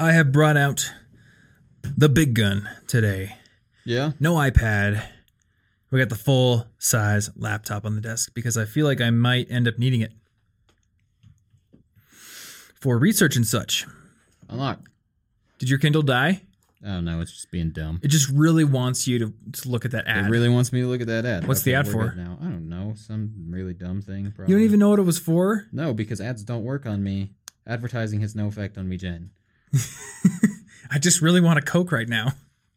I have brought out the big gun today. Yeah. No iPad. We got the full size laptop on the desk because I feel like I might end up needing it for research and such. Unlock. Did your Kindle die? Oh no, it's just being dumb. It just really wants you to, to look at that ad. It really wants me to look at that ad. What's the ad for? Now I don't know. Some really dumb thing. you don't even know what it was for? No, because ads don't work on me. Advertising has no effect on me, Jen. I just really want a Coke right now.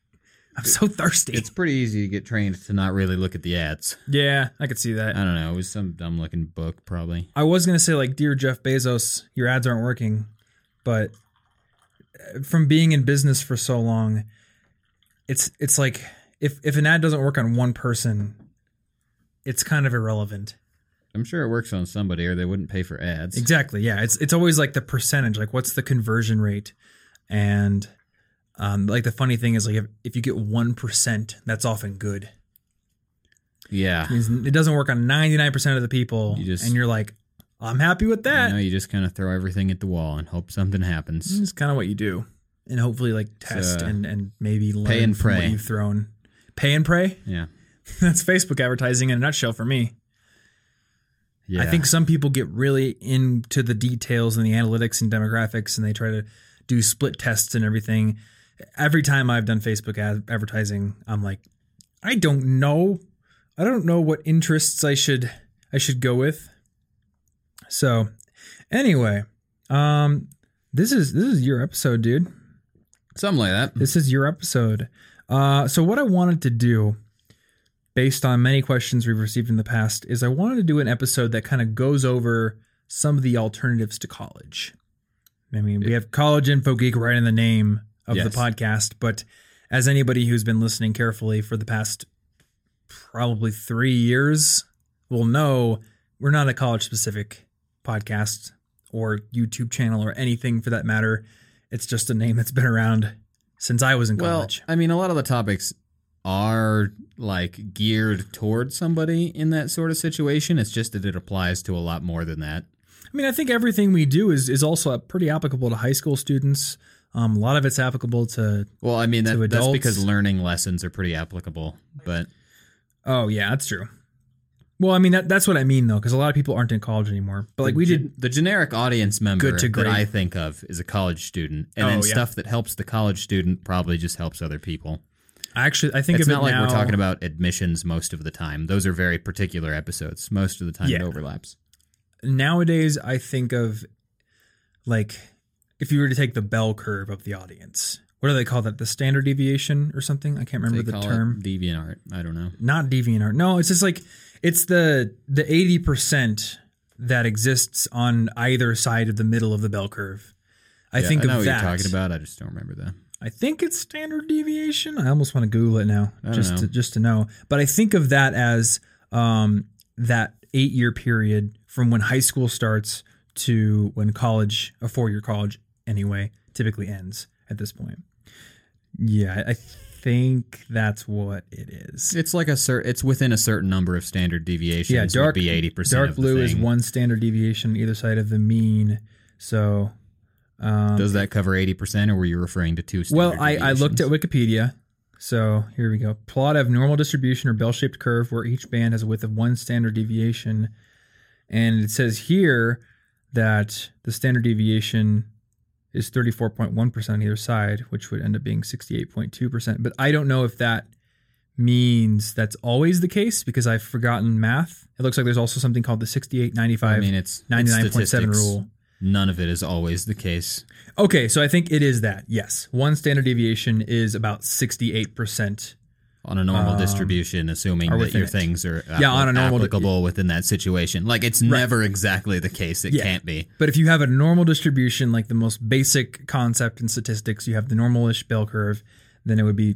I'm so thirsty. It's pretty easy to get trained to not really look at the ads. yeah, I could see that. I don't know. It was some dumb looking book, probably. I was gonna say like, dear Jeff Bezos, your ads aren't working, but uh, from being in business for so long, it's it's like if if an ad doesn't work on one person, it's kind of irrelevant. I'm sure it works on somebody, or they wouldn't pay for ads. Exactly. Yeah. It's it's always like the percentage, like what's the conversion rate, and um, like the funny thing is like if, if you get one percent, that's often good. Yeah. It it doesn't work on ninety nine percent of the people, You just- and you're like, I'm happy with that. You know, you just kind of throw everything at the wall and hope something happens. It's kind of what you do, and hopefully like test uh, and and maybe learn pay and from what pray. you've thrown. Pay and pray. Yeah. That's Facebook advertising in a nutshell for me. Yeah. I think some people get really into the details and the analytics and demographics, and they try to do split tests and everything. Every time I've done Facebook ad- advertising, I'm like, I don't know. I don't know what interests I should I should go with. So, anyway, um, this is this is your episode, dude. something like that. This is your episode. Uh, so what I wanted to do, based on many questions we've received in the past, is I wanted to do an episode that kind of goes over some of the alternatives to college. I mean, we have college info geek right in the name of Yes. the podcast, but as anybody who's been listening carefully for the past probably three years will know, we're not a college specific podcast or YouTube channel or anything for that matter. It's just a name that's been around since I was in college. Well, college. I mean, a lot of the topics are like geared towards somebody in that sort of situation. It's just that it applies to a lot more than that. I mean, I think everything we do is is also pretty applicable to high school students. Um, a lot of it's applicable to. Well, I mean, that, that's because learning lessons are pretty applicable. But Oh yeah, that's true. Well, I mean that that's what I mean though, because a lot of people aren't in college anymore. But like the we ge- did, the generic audience member Good to that. I think of is a college student, and Oh, then yeah. stuff that helps the college student probably just helps other people. I actually I think It's not it like now, we're talking about admissions most of the time. Those are very particular episodes. Most of the time, it overlaps. Nowadays. I think of like if you were to take the bell curve of the audience. What do they call that? The standard deviation or something? I can't remember They the term. Deviant art. I don't know. not deviant art. No, it's just like it's the the eighty percent that exists on either side of the middle of the bell curve. I Yeah, think I know of what that. you're talking about. I just don't remember that. I think it's standard deviation. I almost want to Google it now, just know. to just to know. But I think of that as um, that eight year period from when high school starts to when college, a four year college anyway, typically ends at this point. Yeah, I think that's what it is. It's like a cer- It's within a certain number of standard deviations. Yeah, dark be eighty percent. Dark blue is one standard deviation either side of the mean. So, um, Does that cover eighty percent, or were you referring to two? well, I, I looked at? Wikipedia. So here we go. Plot of normal distribution or bell-shaped curve where each band has a width of one standard deviation, and it says here that the standard deviation is 34.1% on either side, which would end up being 68.2%. But I don't know if that means that's always the case because I've forgotten math. It looks like there's also something called the 68 95 I mean, it's it's 99.7 statistics. rule. None of it is always the case. Okay, so I think it is that. Yes. One standard deviation is about 68%. on a normal Um, distribution, assuming that your it. things are Yeah, on a normal- applicable within that situation. Like it's never exactly the case. It Yeah. can't be. But if you have a normal distribution, like the most basic concept in statistics, you have the normalish bell curve, then it would be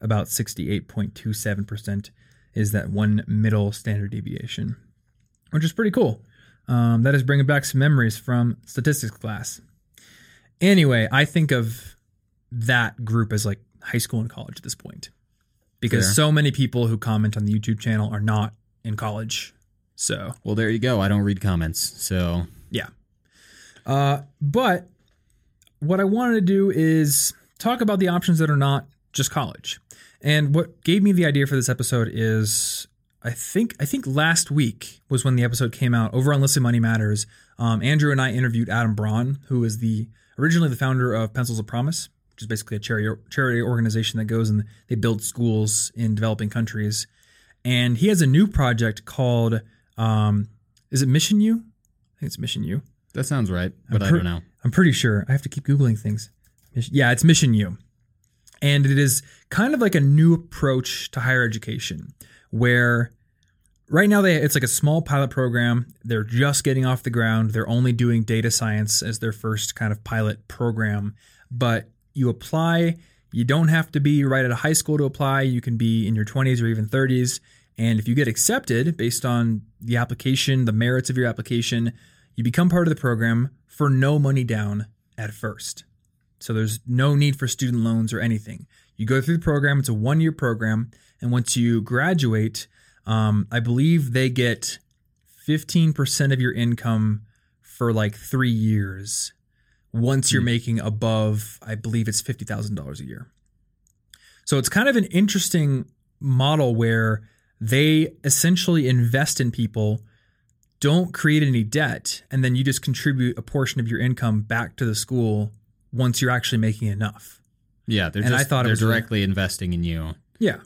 about 68.27% is that one middle standard deviation, which is pretty cool. Um, that is bringing back some memories from statistics class. Anyway, I think of that group as like high school and college at this point because Fair. so many people who comment on the YouTube channel are not in college. So, Well, there you go. I don't read comments, so yeah. Uh, but what I wanted to do is talk about the options that are not just college. And what gave me the idea for this episode is I think I think last week was when the episode came out over on Listen Money Matters. Um, Andrew and I interviewed Adam Braun, who is the originally the founder of Pencils of Promise, which is basically a charity charity organization that goes and they build schools in developing countries. And he has a new project called um, is it Mission U? I think it's Mission U. That sounds right, but I don't know. I'm pretty sure. I have to keep googling things. Yeah, it's Mission U, and it is kind of like a new approach to higher education, where right now they it's like a small pilot program. They're just getting off the ground. They're only doing data science as their first kind of pilot program, but you apply. You don't have to be right out of high school to apply. You can be in your 20s or even 30s. And if you get accepted based on the application, the merits of your application, you become part of the program for no money down at first. So there's no need for student loans or anything. You go through the program, it's a one year program. And once you graduate, um, I believe they get 15% of your income for like three years once you're making above, I believe it's $50,000 a year. So it's kind of an interesting model where they essentially invest in people, don't create any debt, and then you just contribute a portion of your income back to the school once you're actually making enough. Yeah, they're And I thought they're really- directly investing in you. Yeah.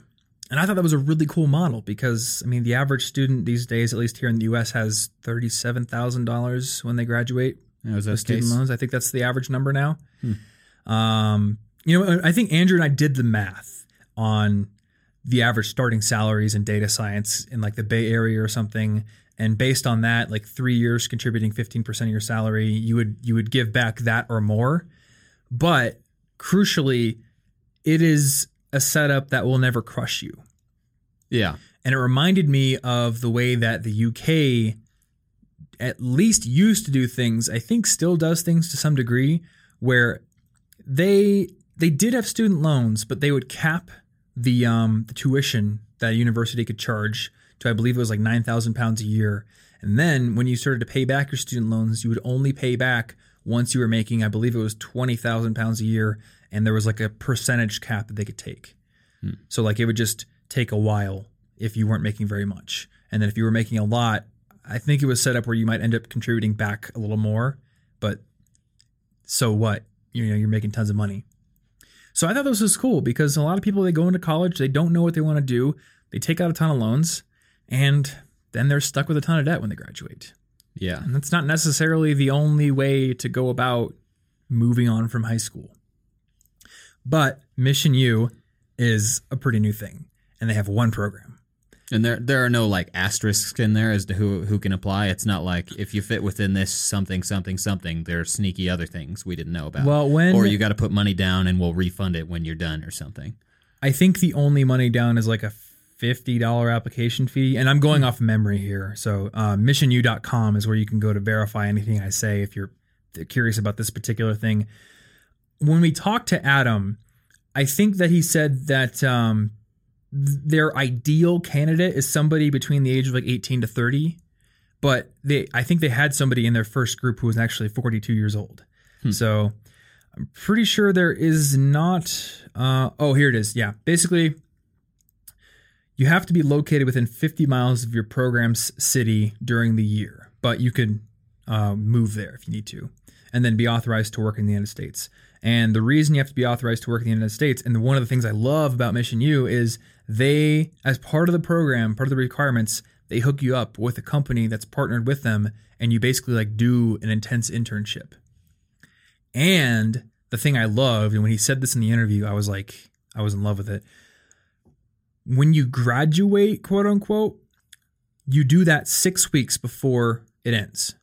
And I thought that was a really cool model because, I mean, the average student these days, at least here in the US, has $37,000 when they graduate was with student case. loans. I think that's the average number now. Um, you know, I think Andrew and I did the math on the average starting salaries in data science in like the Bay Area or something. And based on that, like three years contributing 15% of your salary, you would you would give back that or more. But crucially, it is a setup that will never crush you. Yeah, And it reminded me of the way that the UK at least used to do things, I think still does things to some degree, where they they did have student loans, but they would cap the um the tuition that a university could charge to I believe it was like nine thousand pounds a year. And then when you started to pay back your student loans, you would only pay back once you were making, I believe it was twenty thousand pounds a year, and there was like a percentage cap that they could take. Hmm. So like it would just take a while if you weren't making very much. And then if you were making a lot, I think it was set up where you might end up contributing back a little more, but so what? You know, you're making tons of money. So I thought this was cool because a lot of people they go into college, they don't know what they want to do, they take out a ton of loans, and then they're stuck with a ton of debt when they graduate. yeah, And that's not necessarily the only way to go about moving on from high school. But Mission U is a pretty new thing, and they have one program. and there there are no like asterisks in there as to who who can apply. It's not like if you fit within this something something something. There are sneaky other things we didn't know about. Well, when or you got to put money down and we'll refund it when you're done or something. I think the only money down is like a fifty dollar application fee, and I'm going off memory here. So uh, missionu.com is where you can go to verify anything I say if you're curious about this particular thing. When we talked to Adam, I think that he said that um, their ideal candidate is somebody between the age of like 18 to 30, but they I think they had somebody in their first group who was actually 42 years old. So I'm pretty sure there is not. Uh, oh, here it is. Yeah, basically, you have to be located within 50 miles of your program's city during the year, but you could uh, move there if you need to, and then be authorized to work in the United States. And the reason you have to be authorized to work in the United States, and one of the things I love about Mission U is they, as part of the program, part of the requirements, they hook you up with a company that's partnered with them, and you basically like do an intense internship. And the thing I loved, and when he said this in the interview, I was like, I was in love with it. When you graduate, quote unquote, you do that six weeks before it ends.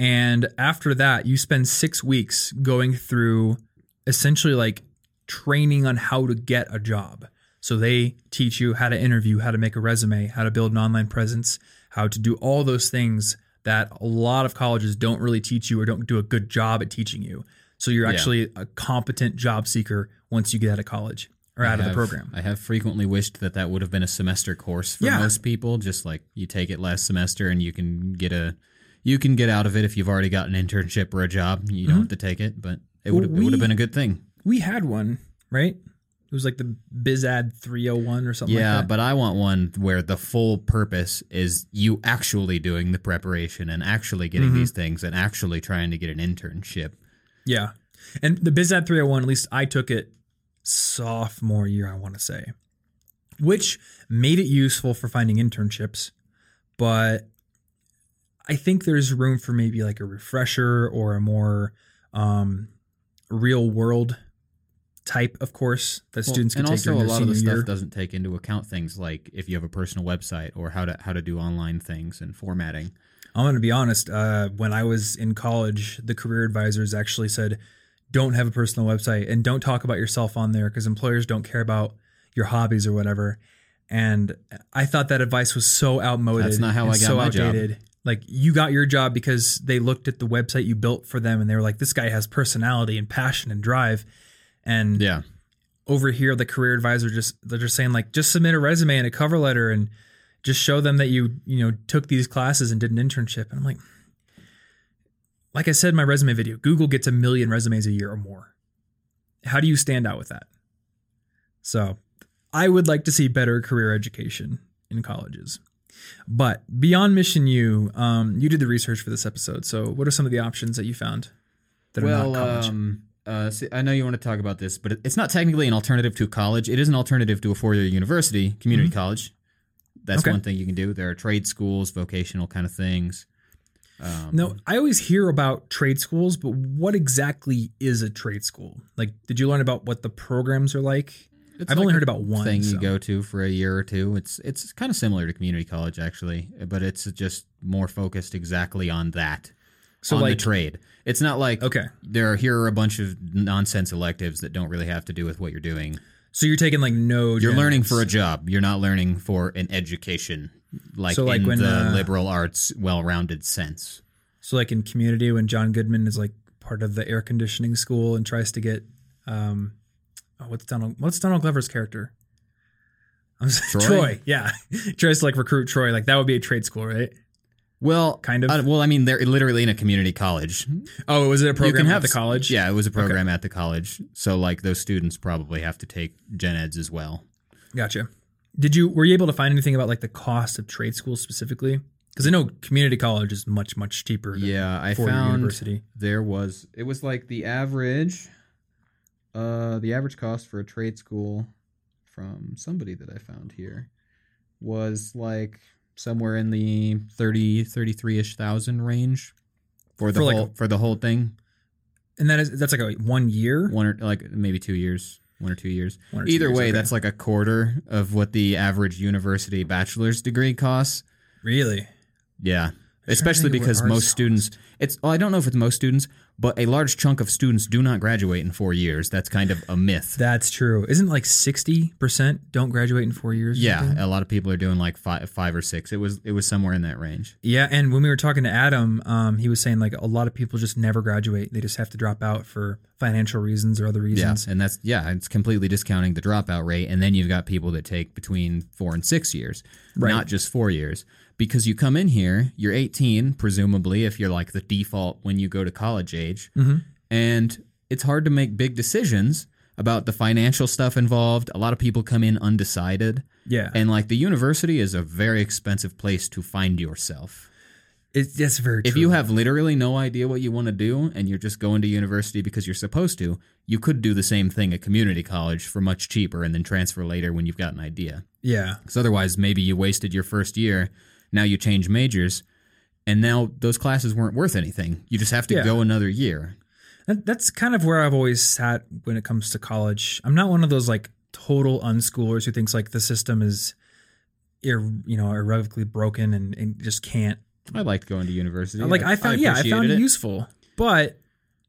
And after that, you spend six weeks going through essentially like training on how to get a job. So they teach you how to interview, how to make a resume, how to build an online presence, how to do all those things that a lot of colleges don't really teach you or don't do a good job at teaching you. So you're Yeah. actually a competent job seeker once you get out of college or out I of the program. I have frequently wished that that would have been a semester course for Yeah. most people. Just like you take it last semester and you can get a you can get out of it if you've already got an internship or a job. You Mm-hmm. don't have to take it, but It would Well, it would have been a good thing. We had one, right? It was like the BizAd 301 or something Yeah, like that. but I want one where the full purpose is you actually doing the preparation and actually getting Mhm. these things and actually trying to get an internship. Yeah. And the BizAd 301, at least I took it sophomore year, I want to say, which made it useful for finding internships. But I think there's room for maybe like a refresher or a more um, real world type of course that Well, students can and take also a lot of the stuff year. doesn't take into account things like if you have a personal website or how to how to do online things and formatting. I'm going to be honest. Uh, when I was in college, the career advisors actually said, don't have a personal website and don't talk about yourself on there because employers don't care about your hobbies or whatever. And I thought that advice was so outmoded. That's not how I got so my job. Like you got your job because they looked at the website you built for them and they were like, this guy has personality and passion and drive. And Yeah. over here the career advisor just they're just saying like just submit a resume and a cover letter and just show them that you you know took these classes and did an internship and i'm like like i said in my resume video google gets a million resumes a year or more how do you stand out with that so i would like to see better career education in colleges but beyond mission u um, you did the research for this episode so what are some of the options that you found that are not college um, uh, I know you want to talk about this, but it's not technically an alternative to college. It is an alternative to a four-year university, community college. That's Mm-hmm. Okay. one thing you can do. There are trade schools, vocational kind of things. Um, No, I always hear about trade schools, but what exactly is a trade school? Like, did you learn about what the programs are like? It's I've only heard about one. thing so- you go to for a year or two. It's it's kind of similar to community college actually, but it's just more focused exactly on that. So, on like, the trade. It's not like okay, there are here are a bunch of nonsense electives that don't really have to do with what you're doing. so you're taking like no. You're gen learning for a job. You're not learning for an education, like, So, like, in when, the uh, liberal arts, well-rounded sense. So, like in Community, when John Goodman is like part of the air conditioning school and tries to get, um, oh, what's Donald? What's Donald Glover's character? I'm sorry, Troy? Troy. Yeah, tries to like recruit Troy. Like that would be a trade school, right? Well, Kind of. uh, well, I mean, they're literally in a community college. Oh, was it a program at the college? Yeah, it was a program at the college. So, like, those students probably have to take gen eds as well. Gotcha. Did you were you able to find anything about like the cost of trade school specifically? Because I know community college is much much cheaper. Than Yeah, I found university. there was it was like the average uh the average cost for a trade school from somebody that I found here was like somewhere in the 30 33ish thousand range for the For, like, whole for the whole thing And that is that's like a one year. one or like maybe 2 years one or 2 years or two either years, way okay. that's like a quarter of what the average university bachelor's degree costs really. yeah especially think of what because most students it's well, i don't know if it's most students but a large chunk of students do not graduate in four years that's kind of a myth That's true. Isn't like sixty percent don't graduate in four years? yeah something? a lot of people are doing like five, five or six it was it was somewhere in that range Yeah, and when we were talking to Adam, um, he was saying like a lot of people just never graduate. They just have to drop out for financial reasons or other reasons. yeah and that's yeah it's completely discounting the dropout rate and then you've got people that take between four and six years Right. not just four years because you come in here you're 18 presumably if you're like the default when you go to college age Mhm. and it's hard to make big decisions about the financial stuff involved a lot of people come in undecided Yeah, and like the university is a very expensive place to find yourself it, that's very. if you have literally no idea what you want to do and you're just going to university because you're supposed to, you could do the same thing at community college for much cheaper and then transfer later when you've got an idea. yeah, Because otherwise, maybe you wasted your first year, now you change majors, and now those classes weren't worth anything. You just have to Yeah. go another year. That, that's kind of where I've always sat when it comes to college. I'm not one of those like total unschoolers who thinks like the system is, ir, you know, irrevocably broken and, and just can't. I liked going to university. like I found, yeah, I found it useful, but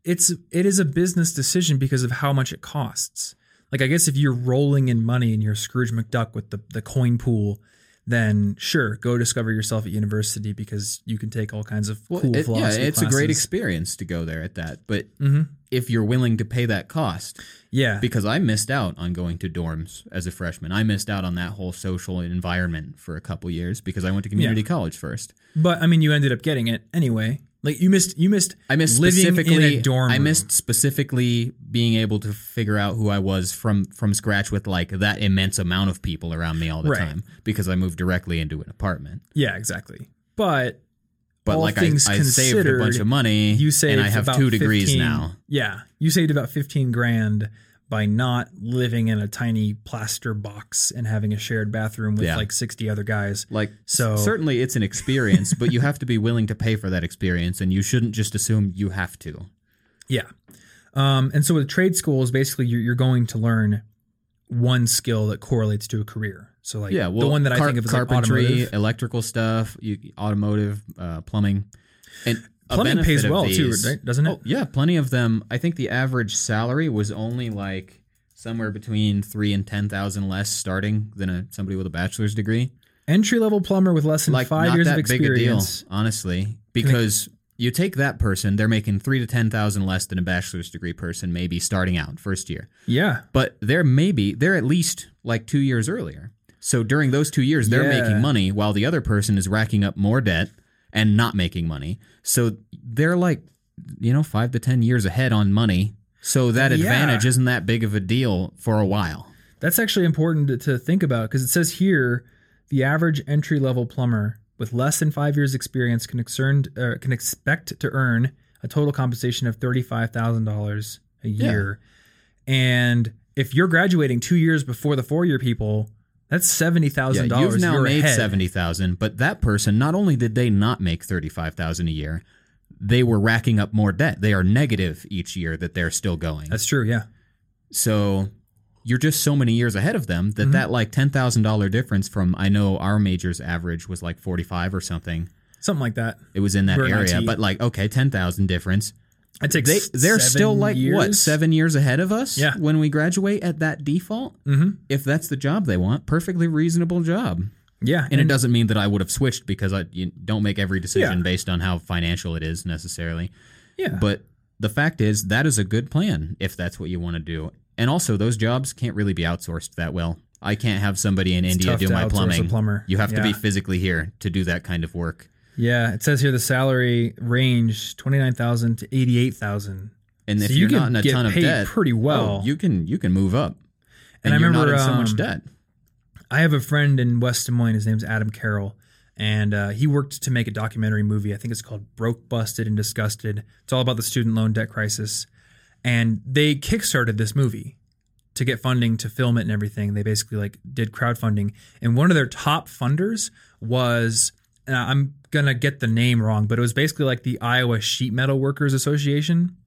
it's it is a business decision because of how much it costs. Like I guess if you're rolling in money and you're Scrooge McDuck with the the coin pool, then sure, go discover yourself at university because you can take all kinds of Well, cool it- yeah, it's a great experience to go there at that. But Mhm. if you're willing to pay that cost, Yeah, because I missed out on going to dorms as a freshman. I missed out on that whole social environment for a couple years because I went to community college first. But I mean, you ended up getting it anyway. Like you missed you missed I missed specifically. dorm I room. missed specifically being able to figure out who I was from from scratch with like that immense amount of people around me all the Right. time because I moved directly into an apartment. Yeah, exactly. But But All like I, I saved a bunch of money, you saved and I have about two degrees 15 now. Yeah, you saved about fifteen grand by not living in a tiny plaster box and having a shared bathroom with Yeah. like sixty other guys. Like So- certainly it's an experience, but you have to be willing to pay for that experience, and you shouldn't just assume you have to. Yeah. Um, and so with trade schools, basically you're, you're going to learn one skill that correlates to a career. So like Yeah, well, the one that I think of like carpentry, automotive. electrical stuff, you, automotive, uh, plumbing, and Plumbing pays well too, these- right? doesn't it? Oh yeah, plenty of them. I think the average salary was only like somewhere between three and ten thousand less starting than a somebody with a bachelor's degree. Entry level plumber with less than Like five not years that of big a deal, experience. honestly, because you take that person, they're making three to ten thousand less than a bachelor's degree person, maybe starting out first year. Yeah. But they're maybe they're at least like two years earlier. So during those two years, they're Yeah. making money while the other person is racking up more debt and not making money. So they're like, you know, five to ten years ahead on money. So that Yeah. advantage isn't that big of a deal for a while. That's actually important to, to think about because it says here the average entry level plumber with less than five years experience can, exern, uh, can expect to earn a total compensation of $35,000 a year. And if you're graduating two years before the four year people, that's $70,000. You've now you're made ahead. seventy thousand, but that person not only did they not make thirty five thousand a year, they were racking up more debt. They are negative each year that they're still going. That's true. Yeah. So you're just so many years ahead of them that Mm-hmm. that like ten thousand dollar difference from I know our major's average was like forty five or something. Something like that. It was in that We're area, but like okay, ten thousand difference. It takes They they're still like what seven years ahead of us. Yeah. when we graduate at that default, Mhm. if that's the job they want, perfectly reasonable job. Yeah. And it doesn't mean that I would have switched because I you don't make every decision Yeah. based on how financial it is necessarily. Yeah. But the fact is, that is a good plan if that's what you want to do. And also, those jobs can't really be outsourced that well. I can't have somebody in India tough do my plumbing. plumber. You have to be physically here to do that kind of work. Yeah, it says here the salary range twenty nine thousand to eighty eight thousand. And if So you you're not in a ton of debt, pretty well. oh, you can you can move up. And And, I you're remember, not in so much um, debt. I have a friend in West Des Moines. His name's Adam Carroll, and uh, he worked to make a documentary movie. I think it's called "Broke, Busted, and Disgusted." It's all about the student loan debt crisis, and they kickstarted this movie to get funding to film it and everything. They basically like did crowdfunding, and one of their top funders was. And I'm gonna get the name wrong, but it was basically like the Iowa Sheet Metal Workers Association.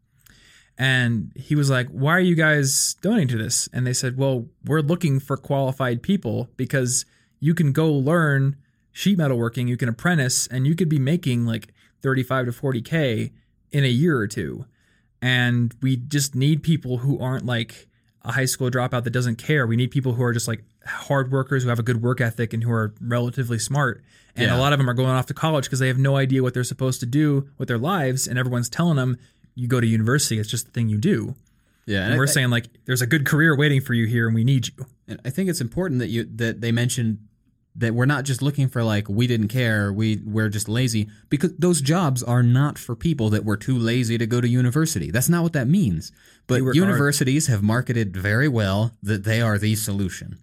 And he was like, Why are you guys donating to this? And they said, Well, we're looking for qualified people because you can go learn sheet metal working, you can apprentice, and you could be making like 35 to 40K in a year or two. And we just need people who aren't like a high school dropout that doesn't care. We need people who are just like hard workers who have a good work ethic and who are relatively smart. And Yeah. a lot of them are going off to college because they have no idea what they're supposed to do with their lives. And everyone's telling them, you go to university, it's just the thing you do. Yeah, And we're saying like there's a good career waiting for you here and we need you. And I think it's important that you that they mentioned that we're not just looking for like we didn't care, we we're just lazy because those jobs are not for people that were too lazy to go to university. That's not what that means. But universities have marketed very well that they are the solution.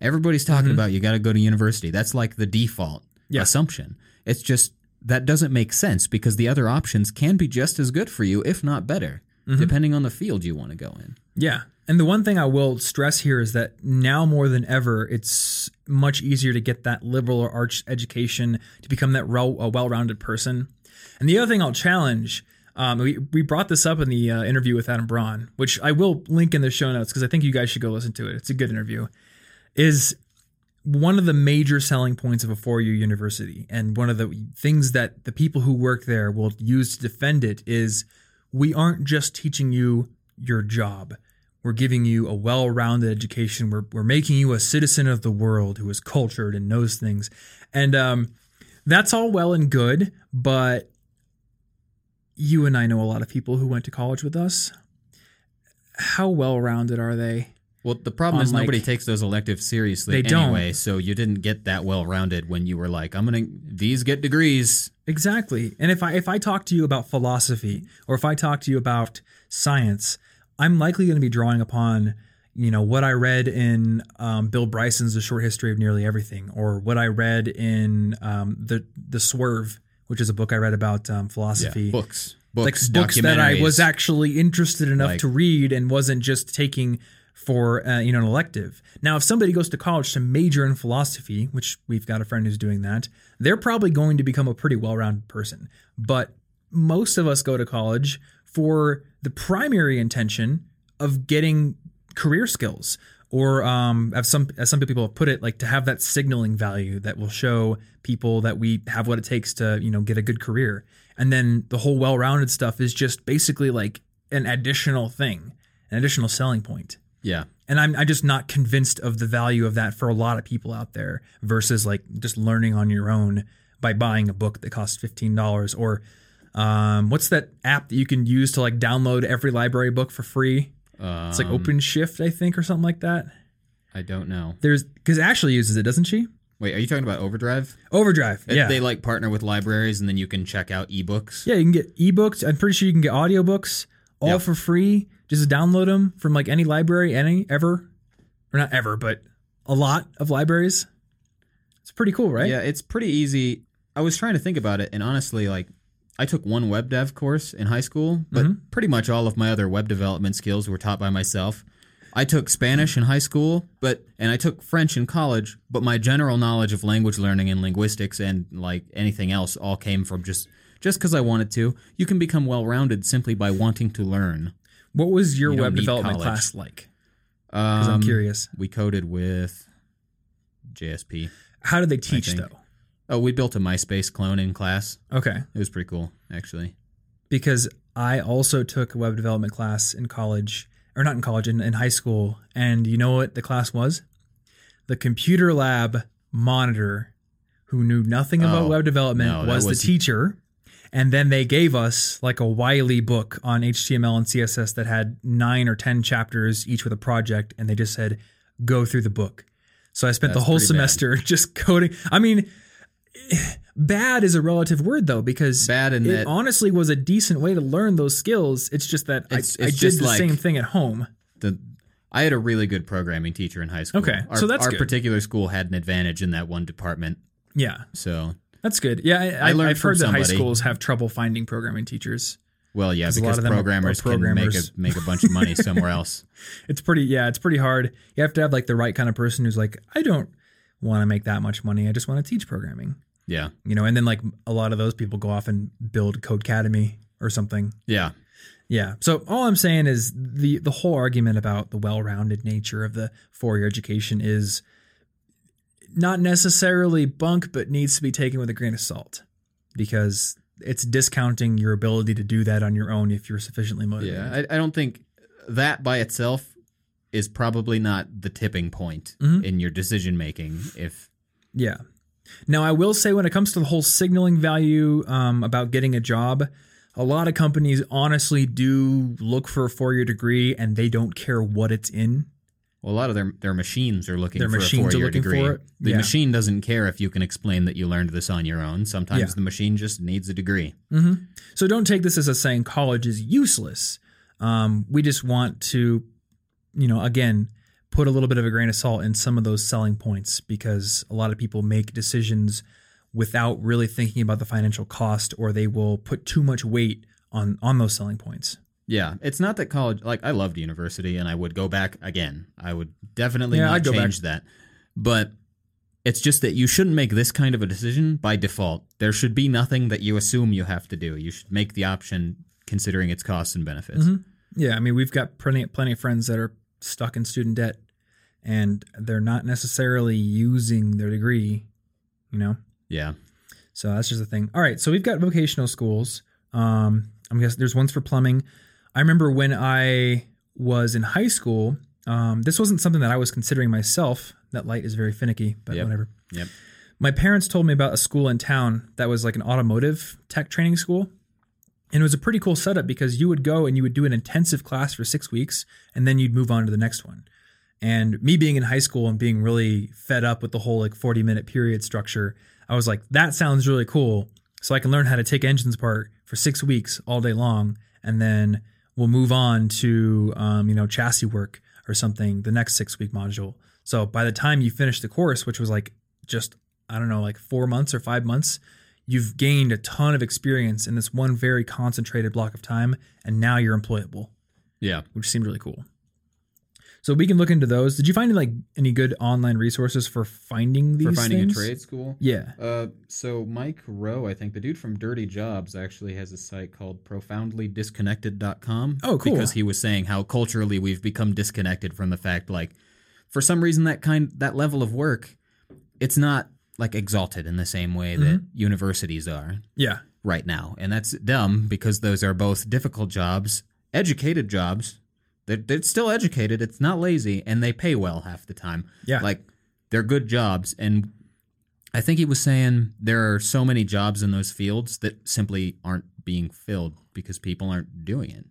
Everybody's talking Mm-hmm. about you got to go to university. That's like the default Yeah. assumption. It's just that doesn't make sense because the other options can be just as good for you, if not better, Mm-hmm. depending on the field you want to go in. Yeah. And the one thing I will stress here is that now more than ever, it's much easier to get that liberal or arts education to become that a well-rounded person. And the other thing I'll challenge, um, we, we brought this up in the uh, interview with Adam Braun, which I will link in the show notes because I think you guys should go listen to it. It's a good interview. Is one of the major selling points of a four-year university, and one of the things that the people who work there will use to defend it is we aren't just teaching you your job. We're giving you a well rounded education. We're, we're making you a citizen of the world who is cultured and knows things. And um, that's all well and good, but you and I know a lot of people who went to college with us. How well rounded are they? Well, the problem is nobody like- takes those electives seriously They don't. so you didn't get that well rounded when you were like, I'm gonna these get degrees. Exactly. And if I if I talk to you about philosophy or if I talk to you about science, I'm likely going to be drawing upon you know what I read in um, Bill Bryson's The Short History of Nearly Everything, or what I read in um, the the Swerve, which is a book I read about um, philosophy. Books. like Books, books that I was actually interested enough Like- to read and wasn't just taking for uh, you know an elective. Now, if somebody goes to college to major in philosophy, which we've got a friend who's doing that, they're probably going to become a pretty well-rounded person. But most of us go to college for the primary intention of getting career skills or um, as some as some people have put it, like to have that signaling value that will show people that we have what it takes to you know get a good career. And then the whole well-rounded stuff is just basically like an additional thing, an additional selling point. Yeah. And I'm I'm just not convinced of the value of that for a lot of people out there versus like just learning on your own by buying a book that costs fifteen dollars or um, what's that app that you can use to like download every library book for free? It's like Um, OpenShift, I think, or something like that. I don't know. There's because Ashley uses it, doesn't she? Wait, are you talking about Overdrive? Overdrive. Yeah. They like partner with libraries and then you can check out ebooks. yeah, you can get ebooks. I'm pretty sure you can get audiobooks all Yeah. for free. Just download them from like any library, any ever, or not ever, but a lot of libraries. It's pretty cool, right? Yeah, it's pretty easy. I was trying to think about it, and honestly, like I took one web dev course in high school, but Mm-hmm. pretty much all of my other web development skills were taught by myself. I took Spanish in high school, but and I took French in college, but my general knowledge of language learning and linguistics and like anything else all came from just just because I wanted to. You can become well-rounded simply by wanting to learn. What was your You web development college. class like? Um, Because I'm curious. We coded with JSP. How did they teach though? Oh, we built a MySpace clone in class. Okay. It was pretty cool, actually. because I also took a web development class in college, or not in college, in, in high school. And you know what the class was? The computer lab monitor, who knew nothing about Oh, web development, no, was, was- the teacher. And then they gave us like a Wiley book on HTML and CSS that had nine or 10 chapters, each with a project. And they just said, go through the book. So I spent the whole pretty bad. semester just coding. I mean, bad is a relative word though, because Bad in it honestly was a decent way to learn those skills. It's just that It's- I, I it's did the like- same thing at home. the I had a really good programming teacher in high school. Okay, our, so that's our good. particular school had an advantage in that one department. Yeah, So, that's good. Yeah, I, I, learned I've heard that high schools have trouble finding programming teachers. well, yeah, 'Cause a lot because of them are- are programmers, can make a make a bunch of money somewhere else. It's pretty. Yeah, it's pretty hard. You have to have like the right kind of person who's like, I don't want to make that much money. I just want to teach programming. Yeah, You know, and then like a lot of those people go off and build Codecademy or something. yeah, Yeah. So all I'm saying is the the whole argument about the well-rounded nature of the four-year education is not necessarily bunk, but needs to be taken with a grain of salt because it's discounting your ability to do that on your own if you're sufficiently motivated. yeah. I, I don't think that by itself is probably not the tipping point Mhm. in your decision making. If Yeah. Now, I will say when it comes to the whole signaling value um, about getting a job, a lot of companies honestly do look for a four-year degree and they don't care what it's in. Well, a lot of their their machines are looking Their for machines a four year looking degree. for it? The Yeah. machine doesn't care if you can explain that you learned this on your own. Sometimes Yeah. the machine just needs a degree. hmm So don't take this as a saying college is useless. Um, we just want to, you know, again, put a little bit of a grain of salt in some of those selling points because a lot of people make decisions without really thinking about the financial cost, or they will put too much weight on on those selling points. Yeah, it's not that college. Like I loved university, and I would go back again. I would definitely Yeah, not I'd change that. But it's just that you shouldn't make this kind of a decision by default. There should be nothing that you assume you have to do. You should make the option considering its costs and benefits. Mhm. Yeah, I mean, we've got plenty plenty of friends that are stuck in student debt, and they're not necessarily using their degree. You know. Yeah, So that's just a thing. All right, so we've got vocational schools. Um, I'm guessing there's ones for plumbing. I remember when I was in high school. Um, this wasn't something that I was considering myself. That light is very finicky, but Yep. whatever. Yep. My parents told me about a school in town that was like an automotive tech training school. And it was a pretty cool setup because you would go and you would do an intensive class for six weeks and then you'd move on to the next one. And me being in high school and being really fed up with the whole like 40 minute period structure, I was like, that sounds really cool. So I can learn how to take engines apart for six weeks all day long. And then we'll move on to, um, you know, chassis work or something the next six week module. So by the time you finish the course, which was like just, I don't know, like four months or five months, you've gained a ton of experience in this one very concentrated block of time. And now you're employable, Yeah. which seemed really cool. So we can look into those. Did you find like any good online resources for finding these for finding things? a trade school. Yeah. Uh, so Mike Rowe, I think the dude from Dirty Jobs, actually has a site called ProfoundlyDisconnected.com. Oh, cool. Because he was saying how culturally we've become disconnected from the fact, like, for some reason that kind that level of work, it's not like exalted in the same way that Mm-hmm. universities are Yeah. right now, and that's dumb because those are both difficult jobs, educated jobs. They're, they're still educated. It's not lazy, and they pay well half the time. Yeah. like they're good jobs, and I think he was saying there are so many jobs in those fields that simply aren't being filled because people aren't doing it.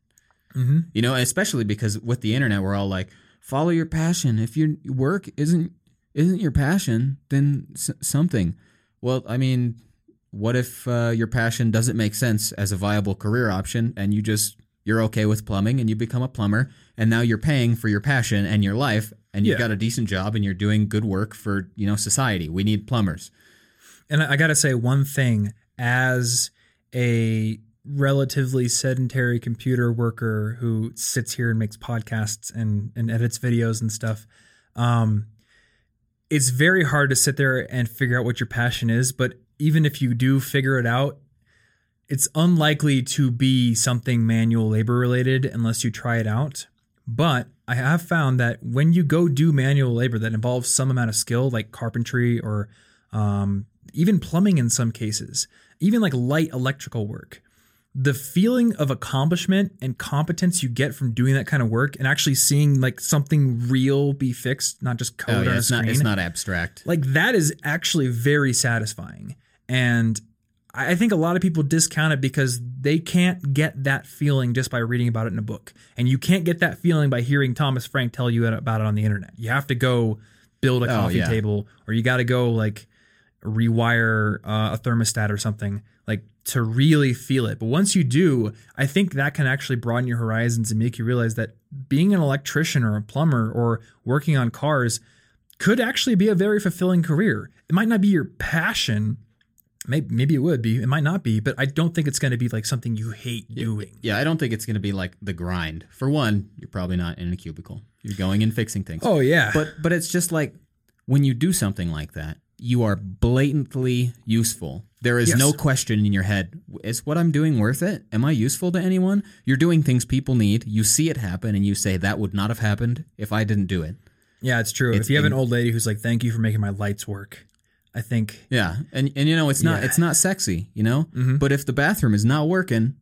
Mm-hmm. You know, especially because with the internet, we're all like, follow your passion. If your work isn't isn't your passion, then s- something. Well, I mean, what if uh, your passion doesn't make sense as a viable career option, and you just you're okay with plumbing, and you become a plumber, and now you're paying for your passion and your life, and you've Yeah. got a decent job, and you're doing good work for you know society. We need plumbers. And I, I got to say one thing as a relatively sedentary computer worker who sits here and makes podcasts and, and edits videos and stuff. Um, it's very hard to sit there and figure out what your passion is. But even if you do figure it out, it's unlikely to be something manual labor related unless you try it out. But I have found that when you go do manual labor that involves some amount of skill, like carpentry or um, even plumbing in some cases, even like light electrical work, the feeling of accomplishment and competence you get from doing that kind of work and actually seeing like something real be fixed, not just code Oh, on a it's screen, not it's not abstract. like that is actually very satisfying. And I think a lot of people discount it because they can't get that feeling just by reading about it in a book. And you can't get that feeling by hearing Thomas Frank tell you about it on the internet. You have to go build a Oh, coffee yeah. table or you got to go like rewire uh, a thermostat or something like to really feel it. But once you do, I think that can actually broaden your horizons and make you realize that being an electrician or a plumber or working on cars could actually be a very fulfilling career. It might not be your passion. Maybe, maybe it would be. It might not be, but I don't think it's going to be like something you hate doing. Yeah, I don't think it's going to be like the grind. For one, you're probably not in a cubicle. You're going and fixing things. Oh yeah, But but it's just like when you do something like that, you are blatantly useful. There is Yes. no question in your head, is what I'm doing worth it? Am I useful to anyone? You're doing things people need. You see it happen and you say that would not have happened if I didn't do it. yeah, it's true. it's if you have an old lady who's like, "Thank you for making my lights work," I think Yeah. And and you know, it's not Yeah. it's not sexy, you know? Mhm. But if the bathroom is not working,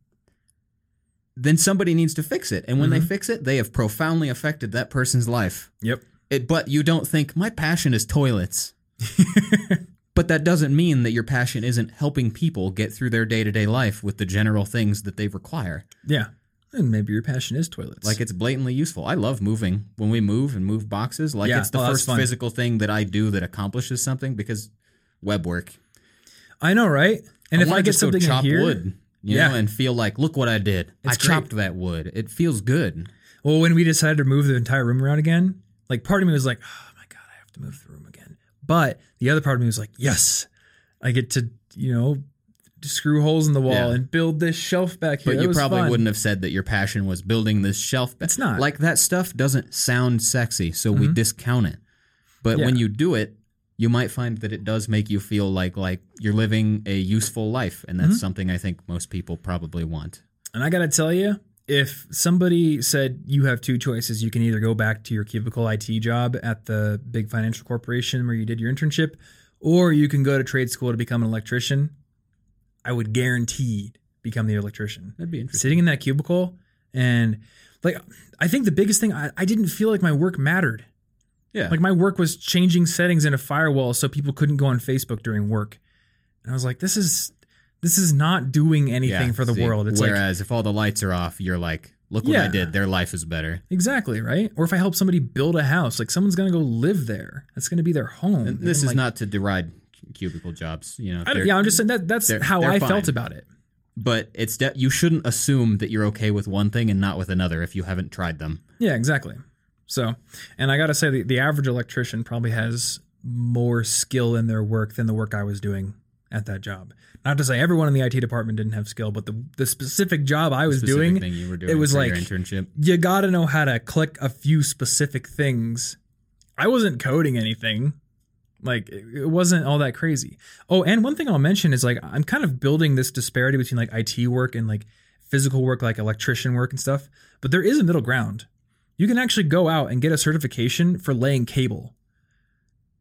then somebody needs to fix it. And when they Mhm. fix it, they have profoundly affected that person's life. Yep. It, but you don't think my passion is toilets. but that doesn't mean that your passion isn't helping people get through their day-to-day life with the general things that they require. Yeah, and maybe your passion is toilets. Like it's blatantly useful. I love moving. When we move and move boxes, like Yeah. it's the Oh, first physical thing that I do that accomplishes something because web work. I know, right? And I if I get something in chop here, wood, you Yeah. know, and feel like, look what I did. I great. chopped that wood. It feels good. well, when we decided to move the entire room around again, like part of me was like, "Oh my god, I have to move the room again," but the other part of me was like, "Yes, I get to, you know." Screw holes in the wall Yeah. and build this shelf back here. But That you probably fun. wouldn't have said that your passion was building this shelf. ba- It's not. Like that stuff doesn't sound sexy, so we Mhm. discount it. But Yeah. when you do it, you might find that it does make you feel like like you're living a useful life, and that's Mhm. something I think most people probably want. And I got to tell you, if somebody said you have two choices, you can either go back to your cubicle IT job at the big financial corporation where you did your internship, or you can go to trade school to become an electrician, I would guarantee become the electrician. That'd be interesting. Sitting in that cubicle and like I think the biggest thing I, I didn't feel like my work mattered. Yeah, Like my work was changing settings in a firewall so people couldn't go on Facebook during work. And I was like, this is this is not doing anything Yeah, for the see, world. It's like Whereas if all the lights are off, you're like Look what I did. Their life is better. Exactly, right? Or if I help somebody build a house, like someone's gonna go live there. That's gonna be their home. And this And, is like, not to deride cubicle jobs, you know. I don't- they're- yeah, I'm just saying that that's they're- how they're I fine. felt about it. but it's de- you shouldn't assume that you're okay with one thing and not with another if you haven't tried them. Yeah, exactly. So, and I got to say, the, the average electrician probably has more skill in their work than the work I was doing at that job. Not to say everyone in the IT department didn't have skill, but the, the specific job I was doing, thing you were doing it was like- your internship. you got to know how to click a few specific things. I wasn't coding anything. Like it wasn't all that crazy. Oh, and one thing I'll mention is like I'm kind of building this disparity between like IT work and like physical work like electrician work and stuff, but there is a middle ground. You can actually go out and get a certification for laying cable.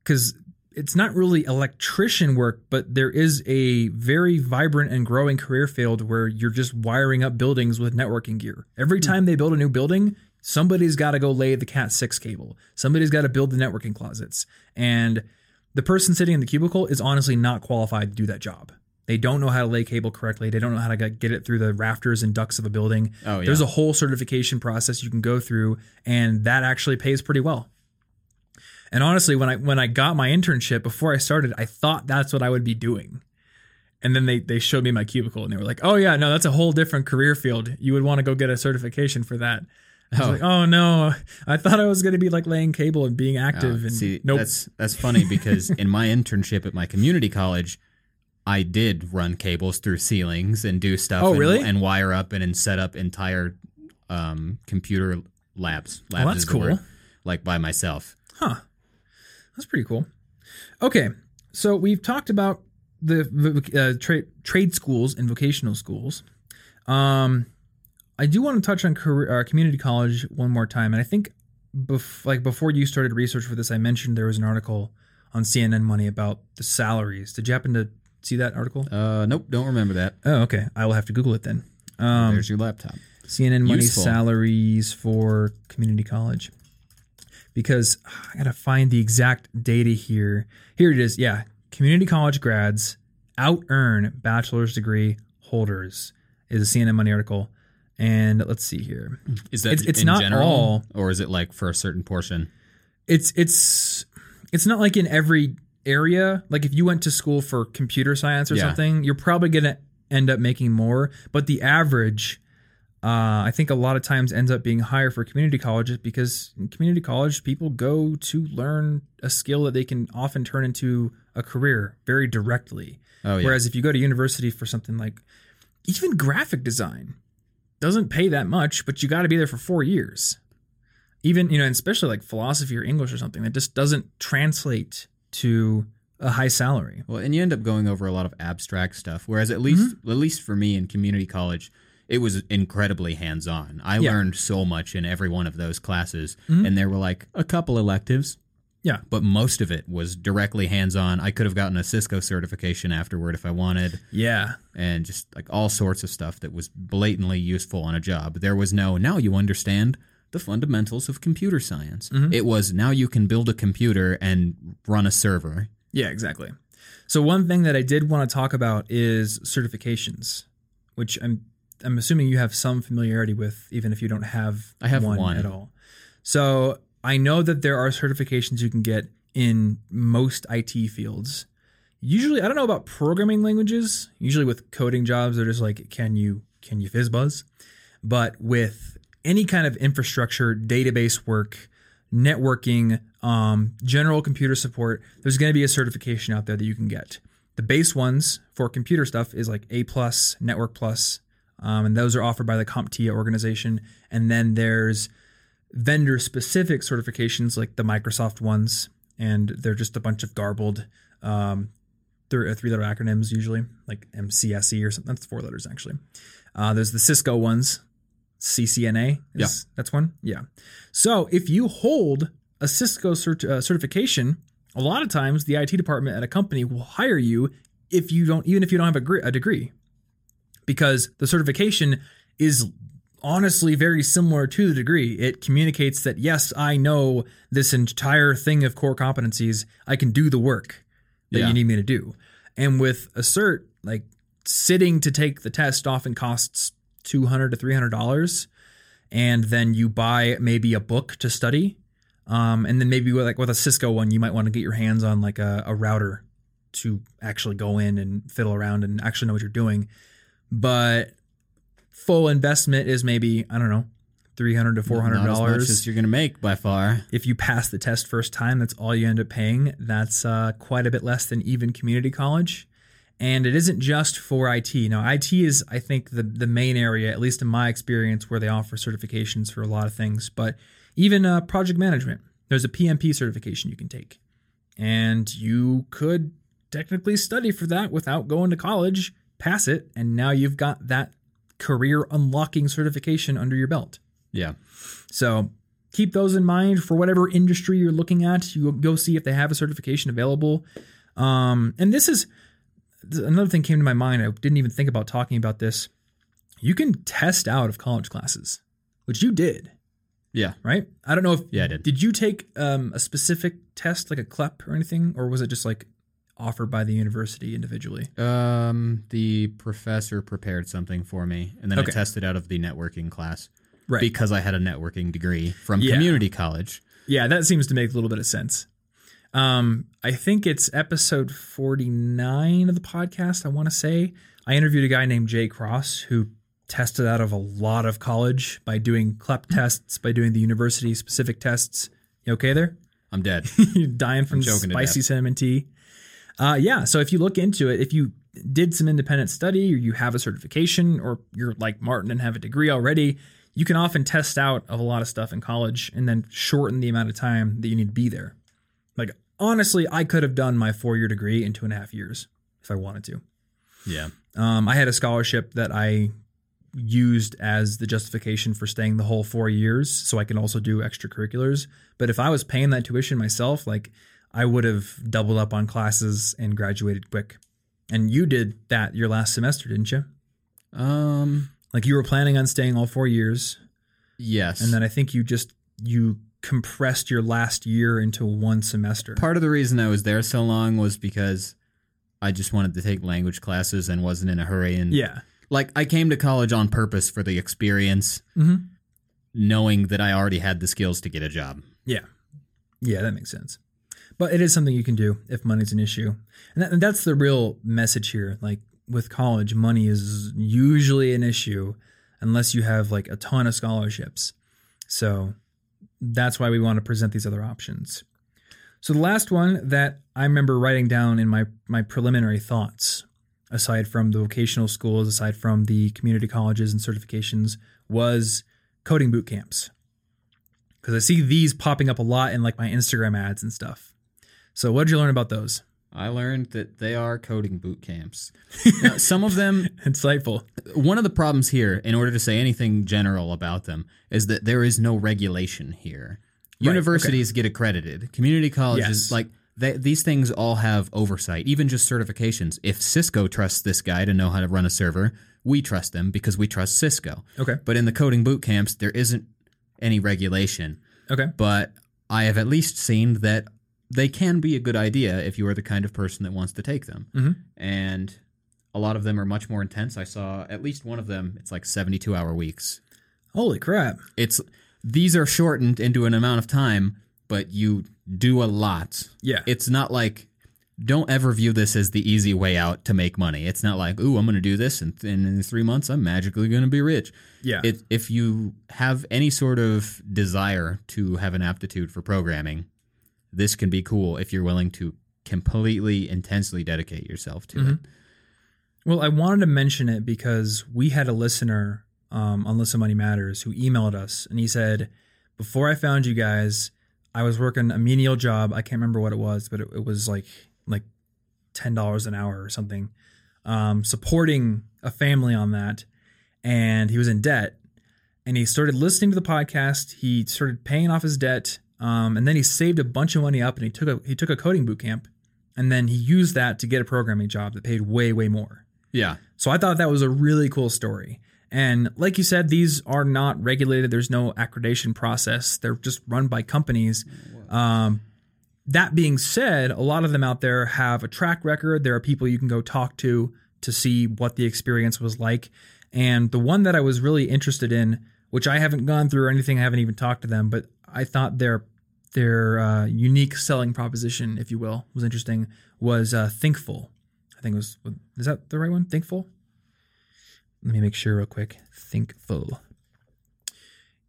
Cuz it's not really electrician work, but there is a very vibrant and growing career field where you're just wiring up buildings with networking gear. Every hmm. time they build a new building, somebody's got to go lay the Cat 6 cable. Somebody's got to build the networking closets. And the person sitting in the cubicle is honestly not qualified to do that job. They don't know how to lay cable correctly. They don't know how to get it through the rafters and ducts of a building. Oh yeah. There's a whole certification process you can go through, and that actually pays pretty well. And honestly, when I when I got my internship before I started, I thought that's what I would be doing. And then they they showed me my cubicle, and they were like, "Oh yeah, no, that's a whole different career field. You would want to go get a certification for that." I was Oh. like, "Oh no, I thought I was going to be like laying cable and being Oh, active." and see, nope. that's that's funny because in my internship at my community college, I did run cables through ceilings and do stuff. Oh, and, really? And wire up and, and set up entire um, computer labs. labs that's cool. word, like by myself. Huh. That's pretty cool. Okay, so we've talked about the uh, trade trade schools and vocational schools. Um, I do want to touch on career, uh, community college one more time, and I think, bef- like before you started research for this, I mentioned there was an article on CNN Money about the salaries. Did you happen to see that article? Uh, nope, don't remember that. Oh, okay. I will have to Google it then. Um, There's your laptop. CNN money Useful. salaries for community college. Because I gotta find the exact data here. Here it is. Yeah, community college grads out earn bachelor's degree holders is a CNN Money article. And let's see here. Is that It's- it's in not general, all. or is it like for a certain portion? It's it's it's not like in every area. Like if you went to school for computer science or Yeah. something, you're probably gonna end up making more. But the average, uh, I think a lot of times ends up being higher for community colleges because in community college people go to learn a skill that they can often turn into a career very directly. Oh yeah. Whereas if you go to university for something like even graphic design doesn't pay that much, but you got to be there for four years. Even you know, and especially like philosophy or English or something that just doesn't translate to a high salary. Well, and you end up going over a lot of abstract stuff. Whereas at least, Mm-hmm. at least for me in community college, it was incredibly hands-on. I Yeah. learned so much in every one of those classes, Mhm. and there were like a couple electives. Yeah. but most of it was directly hands-on. I could have gotten a Cisco certification afterward if I wanted, Yeah, and just like all sorts of stuff that was blatantly useful on a job. There was no now you understand the fundamentals of computer science. Mhm. It was now you can build a computer and run a server. yeah, exactly. So one thing that I did want to talk about is certifications, which I'm I'm assuming you have some familiarity with, even if you don't have I have one, one. at all. So I know that there are certifications you can get in most IT fields. Usually, I don't know about programming languages. Usually, with coding jobs, they're just like, can you can you fizzbuzz? But with any kind of infrastructure, database work, networking, um, general computer support, there's going to be a certification out there that you can get. The base ones for computer stuff is like A plus, Network plus, um, and those are offered by the CompTIA organization. And then there's vendor specific certifications like the Microsoft ones, and they're just a bunch of garbled um, three, three letter acronyms usually, like MCSE or something. That's four letters actually. Uh, there's the Cisco ones, CCNA. Is, That's one. Yeah. So if you hold a Cisco cert- uh, certification, a lot of times the IT department at a company will hire you if you don't, even if you don't have a, gr- a degree, because the certification is honestly very similar to the degree. It communicates that yes, I know this entire thing of core competencies. I can do the work that Yeah. you need me to do. And with a cert, like sitting to take the test often costs two hundred to three hundred dollars. and then you buy maybe a book to study. Um, and then maybe with, like with a Cisco one, you might want to get your hands on like a, a router to actually go in and fiddle around and actually know what you're doing. But full investment is maybe I don't know, three hundred to four hundred Not as much dollars. as you're gonna make by far. If you pass the test first time, that's all you end up paying. That's uh, quite a bit less than even community college. And it isn't just for IT. Now, IT is, I think, the, the main area, at least in my experience, where they offer certifications for a lot of things. But even uh, project management, there's a PMP certification you can take. And you could technically study for that without going to college, pass it, and now you've got that career unlocking certification under your belt. Yeah. So keep those in mind for whatever industry you're looking at. You go see if they have a certification available. Um, and this is another thing came to my mind. I didn't even think about talking about this. You can test out of college classes, which you did, Yeah. right? I don't know if Yeah, I did. Did you take um, a specific test, like a CLEP or anything, or was it just like offered by the university individually? Um, the professor prepared something for me, and then Okay. I tested out of the networking class Right. because I had a networking degree from Yeah. community college. Yeah, that seems to make a little bit of sense. Um, I think it's episode 49 of the podcast, I want to say. I interviewed a guy named Jay Cross who tested out of a lot of college by doing CLEP tests, by doing the university specific tests. You okay there? I'm dead. You're dying from spicy cinnamon tea. Uh, yeah, so if you look into it, if you did some independent study or you have a certification or you're like Martin and have a degree already, you can often test out of a lot of stuff in college and then shorten the amount of time that you need to be there. Like, honestly, I could have done my four year degree in two and a half years if I wanted to. yeah. Um, I had a scholarship that I used as the justification for staying the whole four years, so I can also do extracurriculars. But if I was paying that tuition myself, like I would have doubled up on classes and graduated quick. And you did that your last semester, didn't you? Um. Like you were planning on staying all four years, Yes. and then I think you just you compressed your last year into one semester. part of the reason I was there so long was because I just wanted to take language classes and wasn't in a hurry. And yeah. like I came to college on purpose for the experience, Mm-hmm. knowing that I already had the skills to get a job. Yeah. Yeah, that makes sense. But it is something you can do if money's an issue. And, that, and that's the real message here. Like with college, money is usually an issue unless you have like a ton of scholarships. So that's why we want to present these other options. So the last one that I remember writing down in my my preliminary thoughts, aside from the vocational schools, aside from the community colleges and certifications, was coding boot camps because I see these popping up a lot in like my Instagram ads and stuff. So what did you learn about those? I learned that they are coding boot camps. Now, some of them, Insightful. one of the problems here, in order to say anything general about them, is that there is no regulation here. Right, Universities get accredited. Community colleges, Yes. like they, these things, all have oversight, even just certifications. If Cisco trusts this guy to know how to run a server, we trust them because we trust Cisco. Okay. But in the coding boot camps, there isn't any regulation. Okay. But I have at least seen that they can be a good idea if you are the kind of person that wants to take them. Mhm. And a lot of them are much more intense. I saw at least one of them, it's like 72 hour weeks. Holy crap. It's these are shortened into an amount of time, but you do a lot. Yeah. It's not like don't ever view this as the easy way out to make money. It's not like, ooh, I'm going to do this, and, and in three months, I'm magically going to be rich. yeah. It, if you have any sort of desire to have an aptitude for programming, this can be cool if you're willing to completely, intensely dedicate yourself to it. Well, I wanted to mention it because we had a listener um, on Listen Money Matters who emailed us and he said, Before I found you guys, I was working a menial job. I can't remember what it was, but it, it was like like ten dollars an hour or something, um, supporting a family on that, and he was in debt. And he started listening to the podcast. He started paying off his debt, um, and then he saved a bunch of money up. And he took a he took a coding boot camp, and then he used that to get a programming job that paid way way more. Yeah. So I thought that was a really cool story. And like you said, these are not regulated. There's no accreditation process. They're just run by companies. Um, that being said, a lot of them out there have a track record. There are people you can go talk to to see what the experience was like. And the one that I was really interested in which I haven't gone through or anything. I haven't even talked to them, but I thought their their uh, unique selling proposition, if you will, was interesting. Was uh, Thinkful? I think it was. Is that the right one? Thinkful. Let me make sure real quick. Thinkful.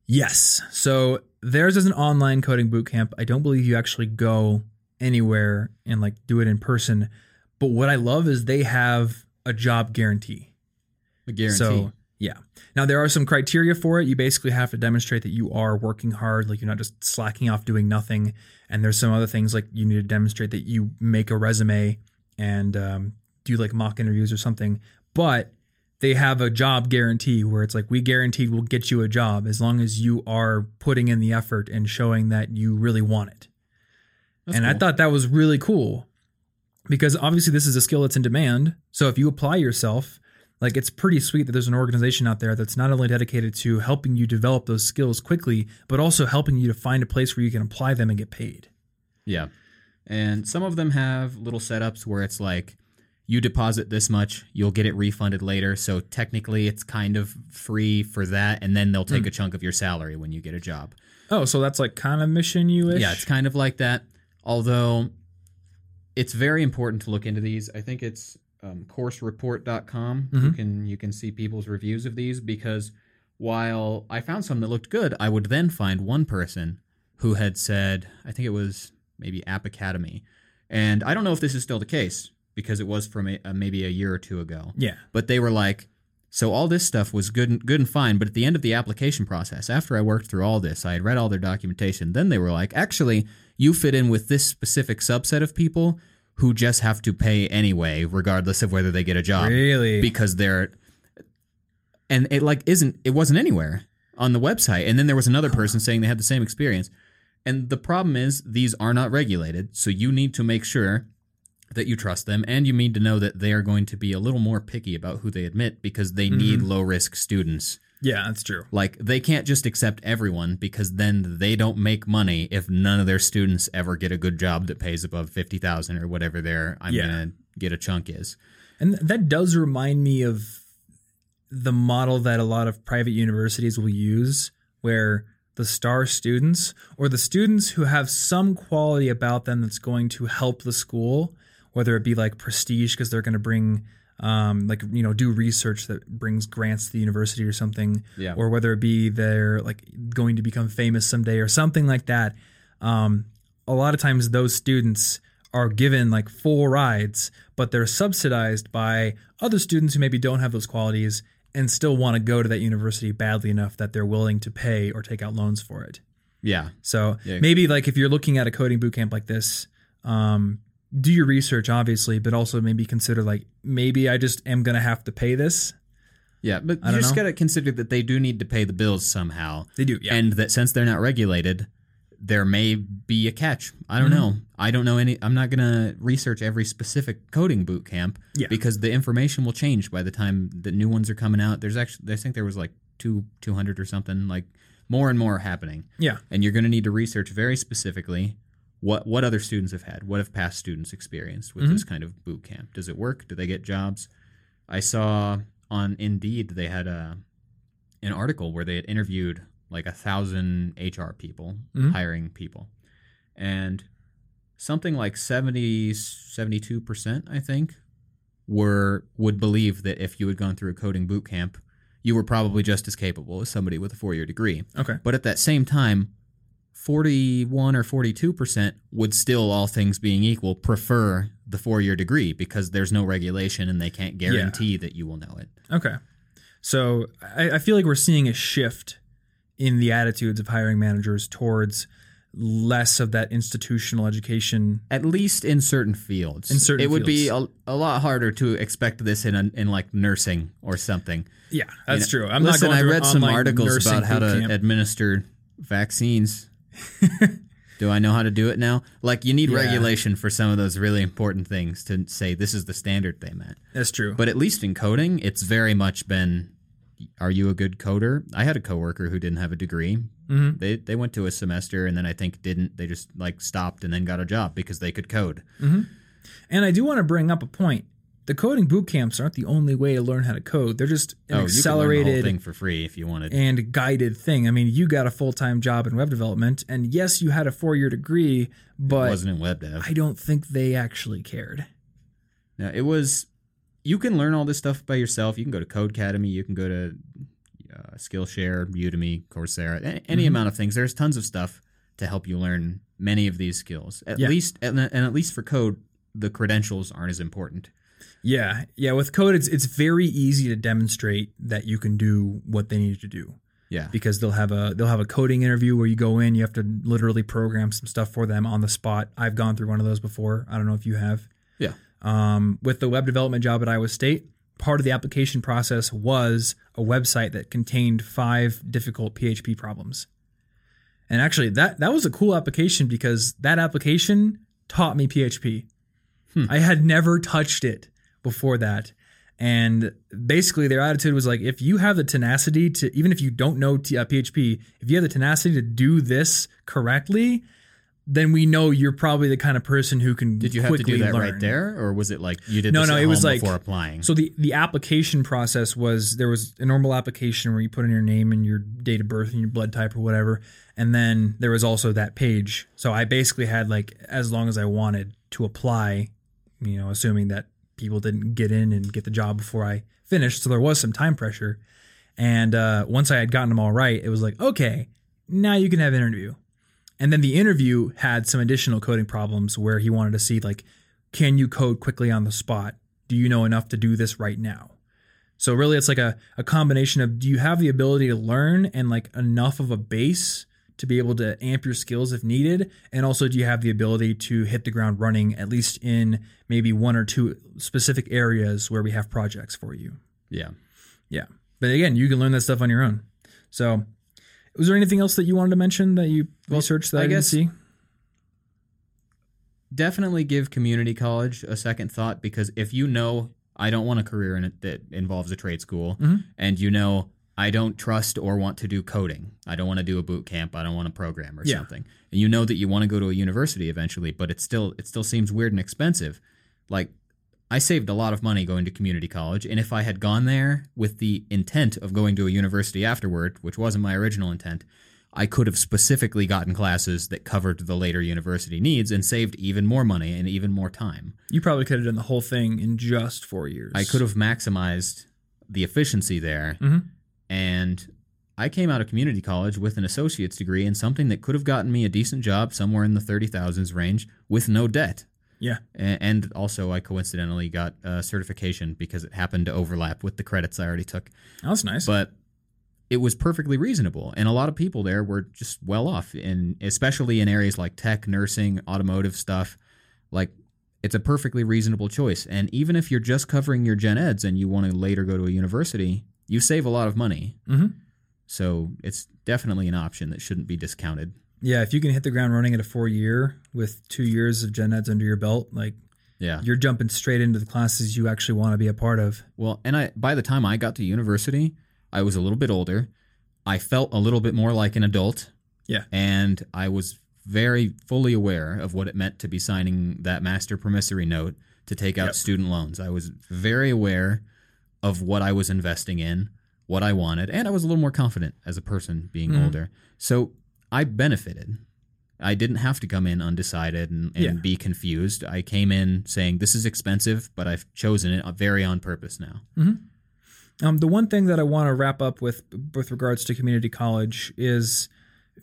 Yes. So theirs is an online coding bootcamp. I don't believe you actually go anywhere and like do it in person. But what I love is they have a job guarantee. A guarantee. So yeah. Now there are some criteria for it. You basically have to demonstrate that you are working hard, like you're not just slacking off doing nothing. And there's some other things like you need to demonstrate that you make a resume and um, do like mock interviews or something. But they have a job guarantee where it's like we guarantee we'll get you a job as long as you are putting in the effort and showing that you really want it. That's and I thought that was really cool because obviously this is a skill that's in demand. So if you apply yourself, like it's pretty sweet that there's an organization out there that's not only dedicated to helping you develop those skills quickly, but also helping you to find a place where you can apply them and get paid. Yeah. And some of them have little setups where it's like you deposit this much, you'll get it refunded later. So technically it's kind of free for that. And then they'll take hmm. a chunk of your salary when you get a job. Oh, so that's like kind of MissionU. Yeah, it's kind of like that. Although it's very important to look into these. I think it's um, coursereport.com. You Mhm. can you can see people's reviews of these because while I found some that looked good, I would then find one person who had said, I think it was maybe App Academy, and I don't know if this is still the case because it was from a, uh, maybe a year or two ago. yeah. But they were like, so all this stuff was good and good and fine, but at the end of the application process, after I worked through all this, I had read all their documentation. Then they were like, actually, you fit in with this specific subset of people who just have to pay anyway, regardless of whether they get a job, Really? because they're and it like isn't it wasn't anywhere on the website. And then there was another person saying they had the same experience. And the problem is these are not regulated, so you need to make sure that you trust them and you need to know that they are going to be a little more picky about who they admit because they mm-hmm. need low risk students. Yeah, that's true. Like they can't just accept everyone because then they don't make money if none of their students ever get a good job that pays above 50,000 or whatever their I'm Yeah. going to get a chunk is. And that does remind me of the model that a lot of private universities will use, where the star students or the students who have some quality about them that's going to help the school, whether it be like prestige because they're going to bring, um, like, you know, do research that brings grants to the university or something, Yeah. or whether it be they're like going to become famous someday or something like that. Um, a lot of times those students are given like full rides, but they're subsidized by other students who maybe don't have those qualities and still want to go to that university badly enough that they're willing to pay or take out loans for it. Yeah. So Yeah. maybe like if you're looking at a coding bootcamp like this, um, do your research obviously, but also maybe consider like maybe I just am gonna have to pay this. Yeah, but you just know. got to consider that they do need to pay the bills somehow. They do, yeah. And that since they're not regulated, there may be a catch. I don't Mm-hmm. know. I don't know any. I'm not going to research every specific coding boot camp Yeah. because the information will change by the time the new ones are coming out. There's actually, I think there was like two, 200 or something, like more and more happening. yeah. And you're going to need to research very specifically what what other students have had. What have past students experienced with Mm-hmm. this kind of boot camp? Does it work? Do they get jobs? I saw on Indeed they had a an article where they had interviewed like a thousand HR people, Mhm. hiring people, and something like 70 72 percent, I think, were would believe that if you had gone through a coding boot camp, you were probably just as capable as somebody with a four year degree. Okay. But at that same time, 41 or 42% would still, all things being equal, prefer the four year degree because there's no regulation and they can't guarantee that you will know it. Okay. So I, I feel like we're seeing a shift in the attitudes of hiring managers towards less of that institutional education. At least in certain fields. In certain it would be a, a lot harder to expect this in, a, in like nursing or something. Yeah, that's You know, true. I'm Listen, not going I read some articles about how to camp. administer vaccines. Do I know how to do it now? Like, you need Yeah. regulation for some of those really important things to say this is the standard they met. That's true. But at least in coding, it's very much been are you a good coder? I had a coworker who didn't have a degree. hmm They they went to a semester and then I think didn't. They just like stopped and then got a job because they could code. And I do want to bring up a point. The coding boot camps aren't the only way to learn how to code. They're just an oh, you can learn the whole accelerated thing for free if you wanted. and guided thing. I mean, you got a full time job in web development, and yes, you had a four year degree, but it wasn't in web dev. I don't think they actually cared. No, it was. You can learn all this stuff by yourself. You can go to Codecademy. You can go to uh, Skillshare, Udemy, Coursera, any Mhm. amount of things. There's tons of stuff to help you learn many of these skills. At Yeah. least, and, and at least for code, the credentials aren't as important. Yeah, yeah. With code, it's it's very easy to demonstrate that you can do what they need you to do. Yeah. because they'll have a they'll have a coding interview where you go in, you have to literally program some stuff for them on the spot. I've gone through one of those before. I don't know if you have. Yeah. Um, with the web development job at Iowa State, part of the application process was a website that contained five difficult PHP problems. And actually, that that was a cool application because that application taught me PHP. Hmm. I had never touched it before that. And basically, their attitude was like, if you have the tenacity to, even if you don't know T- uh, PHP, if you have the tenacity to do this correctly, then we know you're probably the kind of person who can. Did you have to do that learn. right there, or was it like you did? No, this no, it was like- before applying. So the the application process was there was a normal application where you put in your name and your date of birth and your blood type or whatever, and then there was also that page. So I basically had like as long as I wanted to apply, you know, assuming that people didn't get in and get the job before I finished. So there was some time pressure, and uh, once I had gotten them all right, it was like okay, now you can have an interview. And then the interview had some additional coding problems where he wanted to see like, can you code quickly on the spot? Do you know enough to do this right now? So really it's like a, a combination of do you have the ability to learn and like enough of a base to be able to amp your skills if needed? And also do you have the ability to hit the ground running at least in maybe one or two specific areas where we have projects for you? yeah. Yeah. But again, you can learn that stuff on your own. So was there anything else that you wanted to mention that you Well, researched that I, I guess- see? definitely give community college a second thought because if you know I don't want a career in it that involves a trade school, Mhm. and you know I don't trust or want to do coding, I don't want to do a boot camp, I don't want to program or Yeah. something, and you know that you want to go to a university eventually, but it still it still seems weird and expensive. Like I saved a lot of money going to community college, and if I had gone there with the intent of going to a university afterward, which wasn't my original intent, I could have specifically gotten classes that covered the later university needs and saved even more money and even more time. You probably could have done the whole thing in just four years. I could have maximized the efficiency there. Mhm. And I came out of community college with an associate's degree in something that could have gotten me a decent job somewhere in the 30,000s range with no debt. Yeah. And also, I coincidentally got a certification because it happened to overlap with the credits I already took. That's nice. But it was perfectly reasonable. And a lot of people there were just well off, and especially in areas like tech, nursing, automotive stuff. Like, it's a perfectly reasonable choice. And even if you're just covering your gen eds and you want to later go to a university, you save a lot of money. Mhm. So it's definitely an option that shouldn't be discounted. Yeah, if you can hit the ground running at a four year with two years of gen eds under your belt, like Yeah. you're jumping straight into the classes you actually want to be a part of. Well, and I by the time I got to university, I was a little bit older. I felt a little bit more like an adult. Yeah. And I was very fully aware of what it meant to be signing that master promissory note to take out Yep. student loans. I was very aware of what I was investing in, what I wanted, and I was a little more confident as a person being Mhm. older. So I benefited. I didn't have to come in undecided and, and Yeah. be confused. I came in saying, This is expensive, but I've chosen it very on purpose now. Um, the one thing that I want to wrap up with with regards to community college is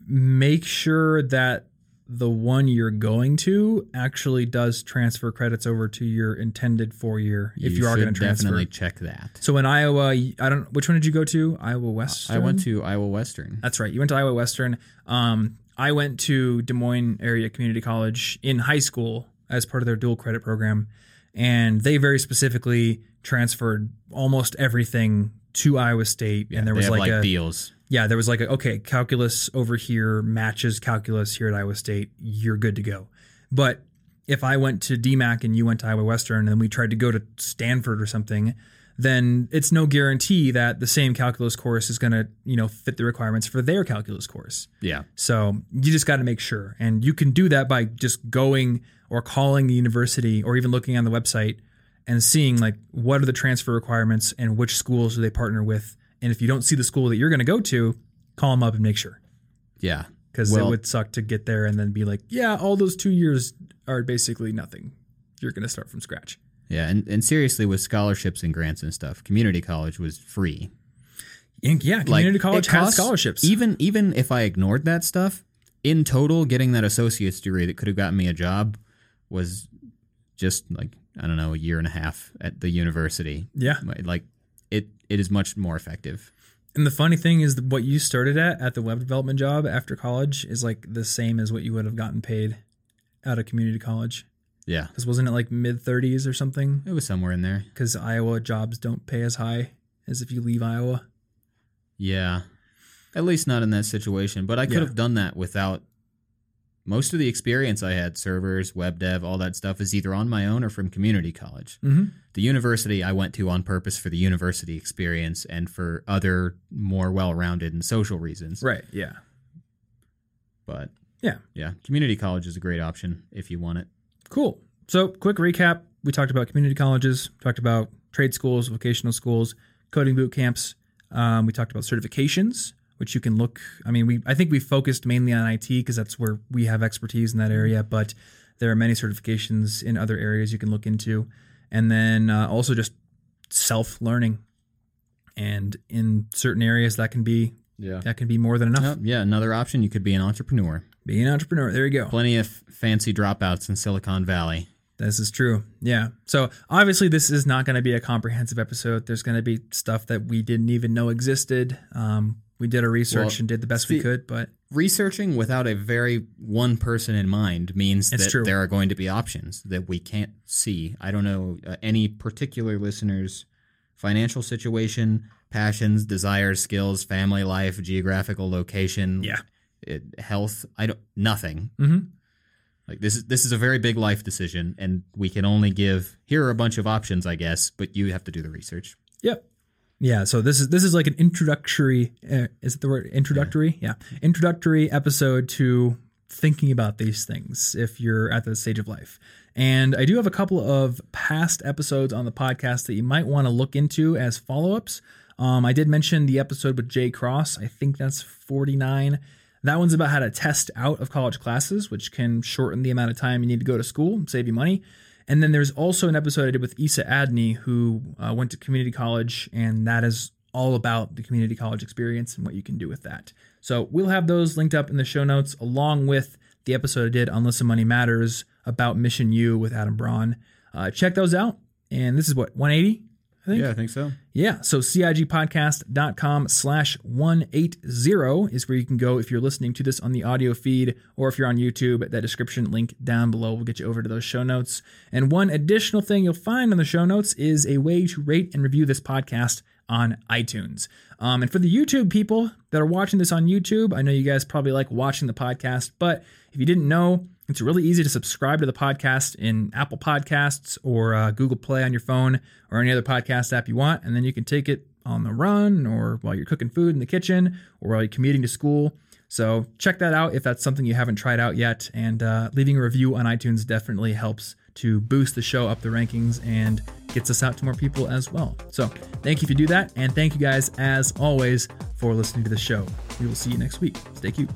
make sure that the one you're going to actually does transfer credits over to your intended four year if you, are going to transfer. definitely check that. So in Iowa, I don't. Which one did you go to? Iowa West. I went to Iowa Western. That's right. You went to Iowa Western. Um, I went to Des Moines Area Community College in high school as part of their dual credit program, and they very specifically transferred almost everything to Iowa State. and there was like, like a deals. Yeah, there was like a okay, calculus over here matches calculus here at Iowa State. You're good to go. But if I went to DMACC and you went to Iowa Western and we tried to go to Stanford or something, then it's no guarantee that the same calculus course is going to, you know, fit the requirements for their calculus course. Yeah. So you just got to make sure. And you can do that by just going or calling the university or even looking on the website and seeing like what are the transfer requirements and which schools do they partner with. And if you don't see the school that you're going to go to, call them up and make sure Yeah. because it would suck to get there and then be like, yeah, all those two years are basically nothing. You're going to start from scratch. Yeah, and, and seriously, with scholarships and grants and stuff, community college was free. And yeah, community Like, college has costs- scholarships. Even even if I ignored that stuff, in total, getting that associate's degree that could have gotten me a job was just like I don't know a year and a half at the university. yeah. Like it is much more effective. And the funny thing is that what you started at at the web development job after college is like the same as what you would have gotten paid out of community college. Yeah, Because wasn't it like mid 30s or something? it was somewhere in there. Because Iowa jobs don't pay as high as if you leave Iowa. Yeah, at least not in that situation. But I could Yeah. have done that without. Most of the experience I had, servers, web dev, all that stuff, is either on my own or from community college. Mm-hmm. the university I went to on purpose for the university experience and for other more well-rounded and social reasons. Right. Yeah. But Yeah. yeah, community college is a great option if you want it. Cool. So, quick recap: we talked about community colleges, talked about trade schools, vocational schools, coding boot camps. Um, we talked about certifications, which you can look. I mean, we I think we focused mainly on IT because that's where we have expertise in that area, but there are many certifications in other areas you can look into, and then uh, also just self learning. And in certain areas, that can be Yeah. that can be more than enough. Oh, yeah, another option you could be an entrepreneur. Be an entrepreneur. There you go. Plenty of fancy dropouts in Silicon Valley. This is true. Yeah. So obviously, this is not going to be a comprehensive episode. There's going to be stuff that we didn't even know existed. Um, we did our research Well, and did the best we could, but Researching without a very one person in mind means that true. there are going to be options that we can't see. I don't know uh, any particular listeners' financial situation, passions, desires, skills, family life, geographical location, Yeah. it, health. I don't nothing. Mhm. Like this is this is a very big life decision, and we can only give here are a bunch of options, I guess, but you have to do the research. Yep. Yeah. So this is this is like an introductory. Uh, is it the word introductory? Yeah. Introductory episode to thinking about these things if you're at the stage of life. And I do have a couple of past episodes on the podcast that you might want to look into as follow ups. Um, I did mention the episode with Jay Cross. I think that's 49. That one's about how to test out of college classes, which can shorten the amount of time you need to go to school, and save you money. And then there's also an episode I did with Isa Adney, who uh, went to community college, and that is all about the community college experience and what you can do with that. So we'll have those linked up in the show notes, along with the episode I did on Listen Money Matters about MissionU with Adam Braun. Uh, check those out. And this is what, 180? I think. Yeah, I think so. Yeah. So CIGpodcast.com slash 180 is where you can go if you're listening to this on the audio feed or if you're on YouTube. That description link down below will get you over to those show notes. And one additional thing you'll find on the show notes is a way to rate and review this podcast on iTunes. Um, and for the YouTube people that are watching this on YouTube, I know you guys probably like watching the podcast, but if you didn't know, it's really easy to subscribe to the podcast in Apple Podcasts or uh, Google Play on your phone or any other podcast app you want. And then you can take it on the run or while you're cooking food in the kitchen or while you're commuting to school. So check that out if that's something you haven't tried out yet. And uh, leaving a review on iTunes definitely helps to boost the show up the rankings and gets us out to more people as well. So thank you if you do that. And thank you guys, as always, for listening to the show. We will see you next week. Stay cute.